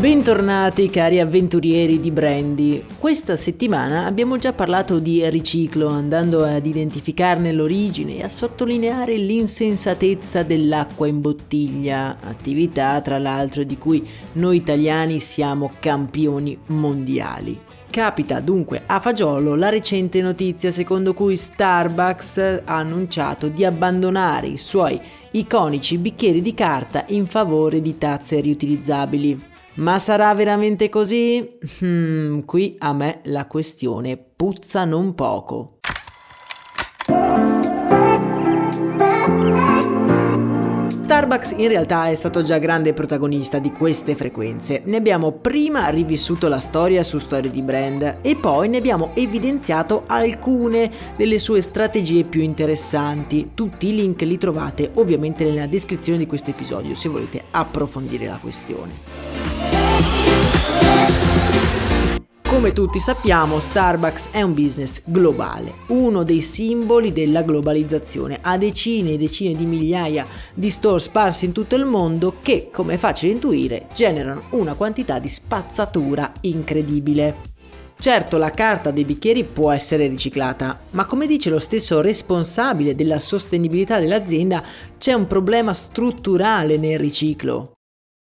Bentornati cari avventurieri di Brandy. Questa settimana abbiamo già parlato di riciclo, andando ad identificarne l'origine e a sottolineare l'insensatezza dell'acqua in bottiglia, attività tra l'altro di cui noi italiani siamo campioni mondiali. Capita dunque a fagiolo la recente notizia secondo cui Starbucks ha annunciato di abbandonare i suoi iconici bicchieri di carta in favore di tazze riutilizzabili. Ma sarà veramente così? Hmm, qui a me la questione puzza non poco. Starbucks in realtà è stato già grande protagonista di queste frequenze. Ne abbiamo prima rivissuto la storia su storie di brand e poi ne abbiamo evidenziato alcune delle sue strategie più interessanti. Tutti i link li trovate ovviamente nella descrizione di questo episodio se volete approfondire la questione. Come tutti sappiamo, Starbucks è un business globale, uno dei simboli della globalizzazione. Ha decine e decine di migliaia di store sparsi in tutto il mondo che, come è facile intuire, generano una quantità di spazzatura incredibile. Certo, la carta dei bicchieri può essere riciclata, ma come dice lo stesso responsabile della sostenibilità dell'azienda, c'è un problema strutturale nel riciclo.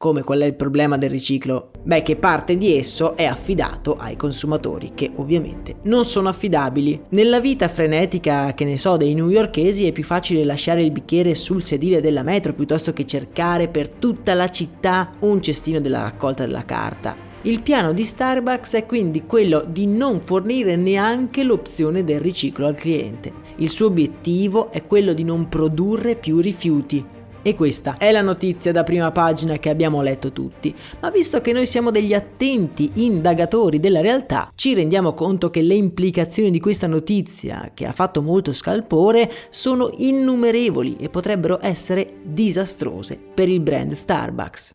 Come qual è il problema del riciclo? Beh, che parte di esso è affidato ai consumatori, che ovviamente non sono affidabili. Nella vita frenetica, che ne so, dei newyorkesi è più facile lasciare il bicchiere sul sedile della metro piuttosto che cercare per tutta la città un cestino della raccolta della carta. Il piano di Starbucks è quindi quello di non fornire neanche l'opzione del riciclo al cliente. Il suo obiettivo è quello di non produrre più rifiuti, e questa è la notizia da prima pagina che abbiamo letto tutti, ma visto che noi siamo degli attenti indagatori della realtà, ci rendiamo conto che le implicazioni di questa notizia, che ha fatto molto scalpore, sono innumerevoli e potrebbero essere disastrose per il brand Starbucks.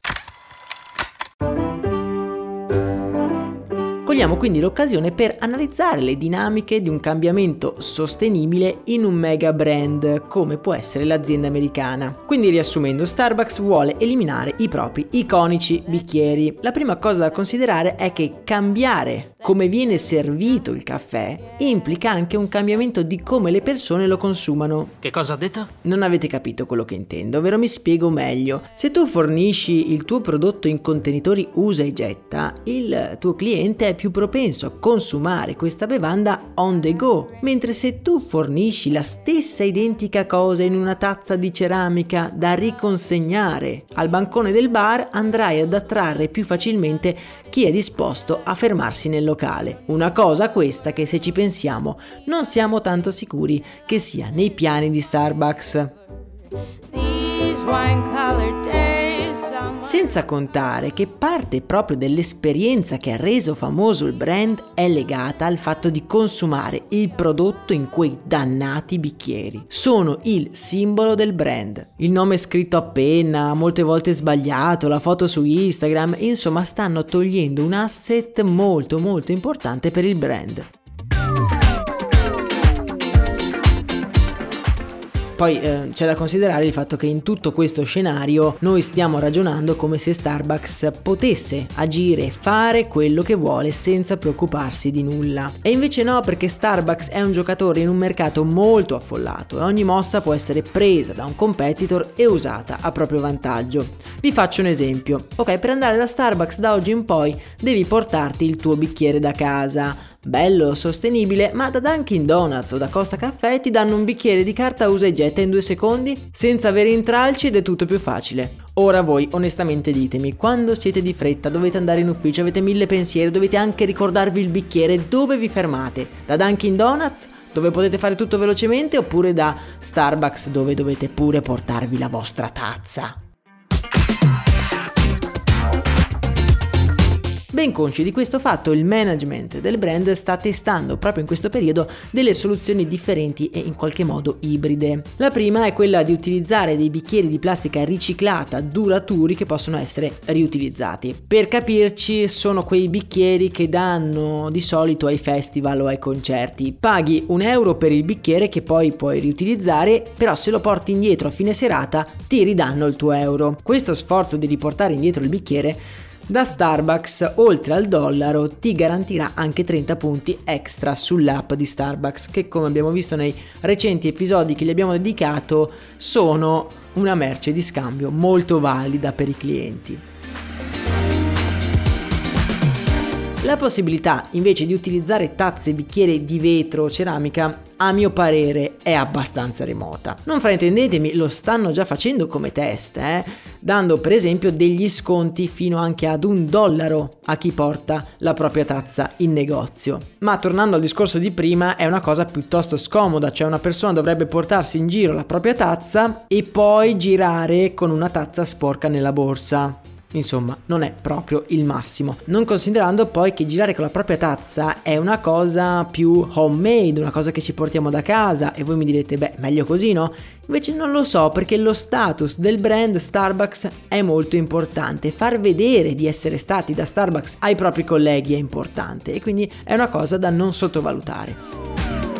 Cogliamo quindi l'occasione per analizzare le dinamiche di un cambiamento sostenibile in un mega brand come può essere l'azienda americana. Quindi riassumendo, Starbucks vuole eliminare i propri iconici bicchieri. La prima cosa da considerare è che cambiare come viene servito il caffè implica anche un cambiamento di come le persone lo consumano. Che cosa ha detto? Non avete capito quello che intendo, ovvero mi spiego meglio. Se tu fornisci il tuo prodotto in contenitori usa e getta, il tuo cliente è più propenso a consumare questa bevanda on the go, mentre se tu fornisci la stessa identica cosa in una tazza di ceramica da riconsegnare al bancone del bar, andrai ad attrarre più facilmente chi è disposto a fermarsi nel locale. Una cosa questa che se ci pensiamo non siamo tanto sicuri che sia nei piani di Starbucks. Senza contare che parte proprio dell'esperienza che ha reso famoso il brand è legata al fatto di consumare il prodotto in quei dannati bicchieri. Sono il simbolo del brand. Il nome scritto a penna, molte volte sbagliato, la foto su Instagram, insomma stanno togliendo un asset molto molto importante per il brand. Poi eh, c'è da considerare il fatto che in tutto questo scenario noi stiamo ragionando come se Starbucks potesse agire, fare quello che vuole senza preoccuparsi di nulla. E invece no, perché Starbucks è un giocatore in un mercato molto affollato e ogni mossa può essere presa da un competitor e usata a proprio vantaggio. Vi faccio un esempio. Ok, per andare da Starbucks da oggi in poi devi portarti il tuo bicchiere da casa bello, sostenibile, ma da Dunkin' Donuts o da Costa Caffè ti danno un bicchiere di carta usa e getta in due secondi senza avere intralci ed è tutto più facile. Ora voi onestamente ditemi, quando siete di fretta, dovete andare in ufficio, avete mille pensieri, dovete anche ricordarvi il bicchiere, dove vi fermate? Da Dunkin' Donuts? Dove potete fare tutto velocemente oppure da Starbucks dove dovete pure portarvi la vostra tazza? Ben consci di questo fatto, il management del brand sta testando proprio in questo periodo delle soluzioni differenti e in qualche modo ibride. La prima è quella di utilizzare dei bicchieri di plastica riciclata duraturi che possono essere riutilizzati. Per capirci, sono quei bicchieri che danno di solito ai festival o ai concerti. Paghi un euro per il bicchiere che poi puoi riutilizzare, però se lo porti indietro a fine serata ti ridanno il tuo euro. Questo sforzo di riportare indietro il bicchiere da Starbucks, oltre al dollaro, ti garantirà anche 30 punti extra sull'app di Starbucks, che come abbiamo visto nei recenti episodi che gli abbiamo dedicato, sono una merce di scambio molto valida per i clienti. La possibilità invece di utilizzare tazze e bicchieri di vetro o ceramica a mio parere è abbastanza remota. Non fraintendetemi, lo stanno già facendo come test, eh? dando per esempio degli sconti fino anche ad un dollaro a chi porta la propria tazza in negozio. Ma tornando al discorso di prima, è una cosa piuttosto scomoda, cioè una persona dovrebbe portarsi in giro la propria tazza e poi girare con una tazza sporca nella borsa. Insomma, non è proprio il massimo. Non considerando poi che girare con la propria tazza è una cosa più homemade, una cosa che ci portiamo da casa e voi mi direte, beh, meglio così, no? Invece non lo so perché lo status del brand Starbucks è molto importante. Far vedere di essere stati da Starbucks ai propri colleghi è importante e quindi è una cosa da non sottovalutare.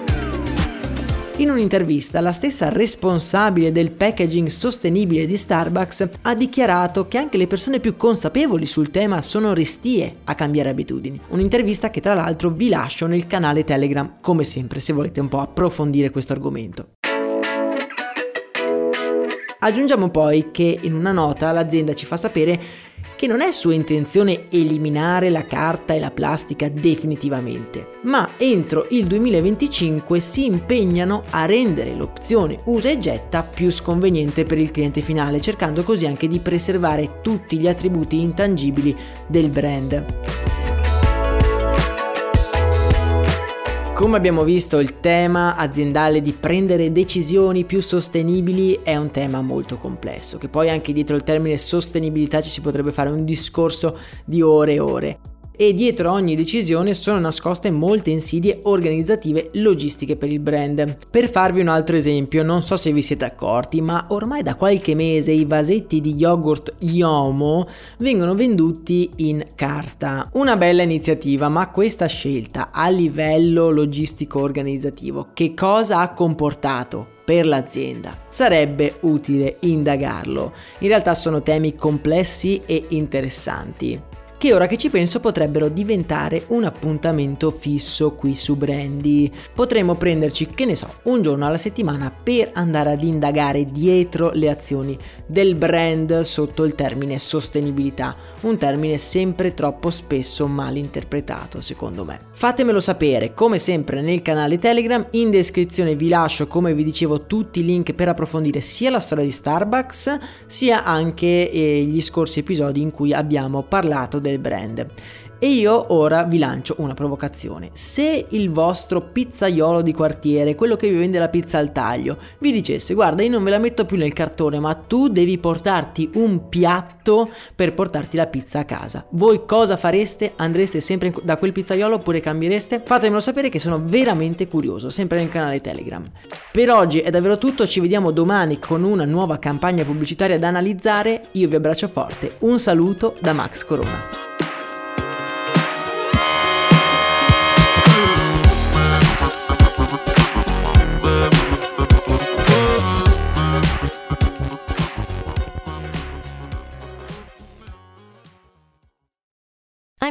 In un'intervista la stessa responsabile del packaging sostenibile di Starbucks ha dichiarato che anche le persone più consapevoli sul tema sono restie a cambiare abitudini. Un'intervista che tra l'altro vi lascio nel canale Telegram, come sempre se volete un po' approfondire questo argomento. Aggiungiamo poi che in una nota l'azienda ci fa sapere che non è sua intenzione eliminare la carta e la plastica definitivamente, ma entro il 2025 si impegnano a rendere l'opzione usa e getta più sconveniente per il cliente finale, cercando così anche di preservare tutti gli attributi intangibili del brand. Come abbiamo visto il tema aziendale di prendere decisioni più sostenibili è un tema molto complesso, che poi anche dietro il termine sostenibilità ci si potrebbe fare un discorso di ore e ore e dietro ogni decisione sono nascoste molte insidie organizzative logistiche per il brand. Per farvi un altro esempio, non so se vi siete accorti, ma ormai da qualche mese i vasetti di yogurt Yomo vengono venduti in carta. Una bella iniziativa, ma questa scelta a livello logistico organizzativo che cosa ha comportato? per l'azienda. Sarebbe utile indagarlo. In realtà sono temi complessi e interessanti che ora che ci penso potrebbero diventare un appuntamento fisso qui su Brandy. Potremmo prenderci, che ne so, un giorno alla settimana per andare ad indagare dietro le azioni del brand sotto il termine sostenibilità, un termine sempre troppo spesso mal interpretato secondo me. Fatemelo sapere, come sempre nel canale Telegram, in descrizione vi lascio come vi dicevo tutti i link per approfondire sia la storia di Starbucks sia anche eh, gli scorsi episodi in cui abbiamo parlato del brand. E io ora vi lancio una provocazione. Se il vostro pizzaiolo di quartiere, quello che vi vende la pizza al taglio, vi dicesse guarda io non ve la metto più nel cartone ma tu devi portarti un piatto per portarti la pizza a casa, voi cosa fareste? Andreste sempre da quel pizzaiolo oppure cambiereste? Fatemelo sapere che sono veramente curioso, sempre nel canale Telegram. Per oggi è davvero tutto, ci vediamo domani con una nuova campagna pubblicitaria da analizzare, io vi abbraccio forte, un saluto da Max Corona.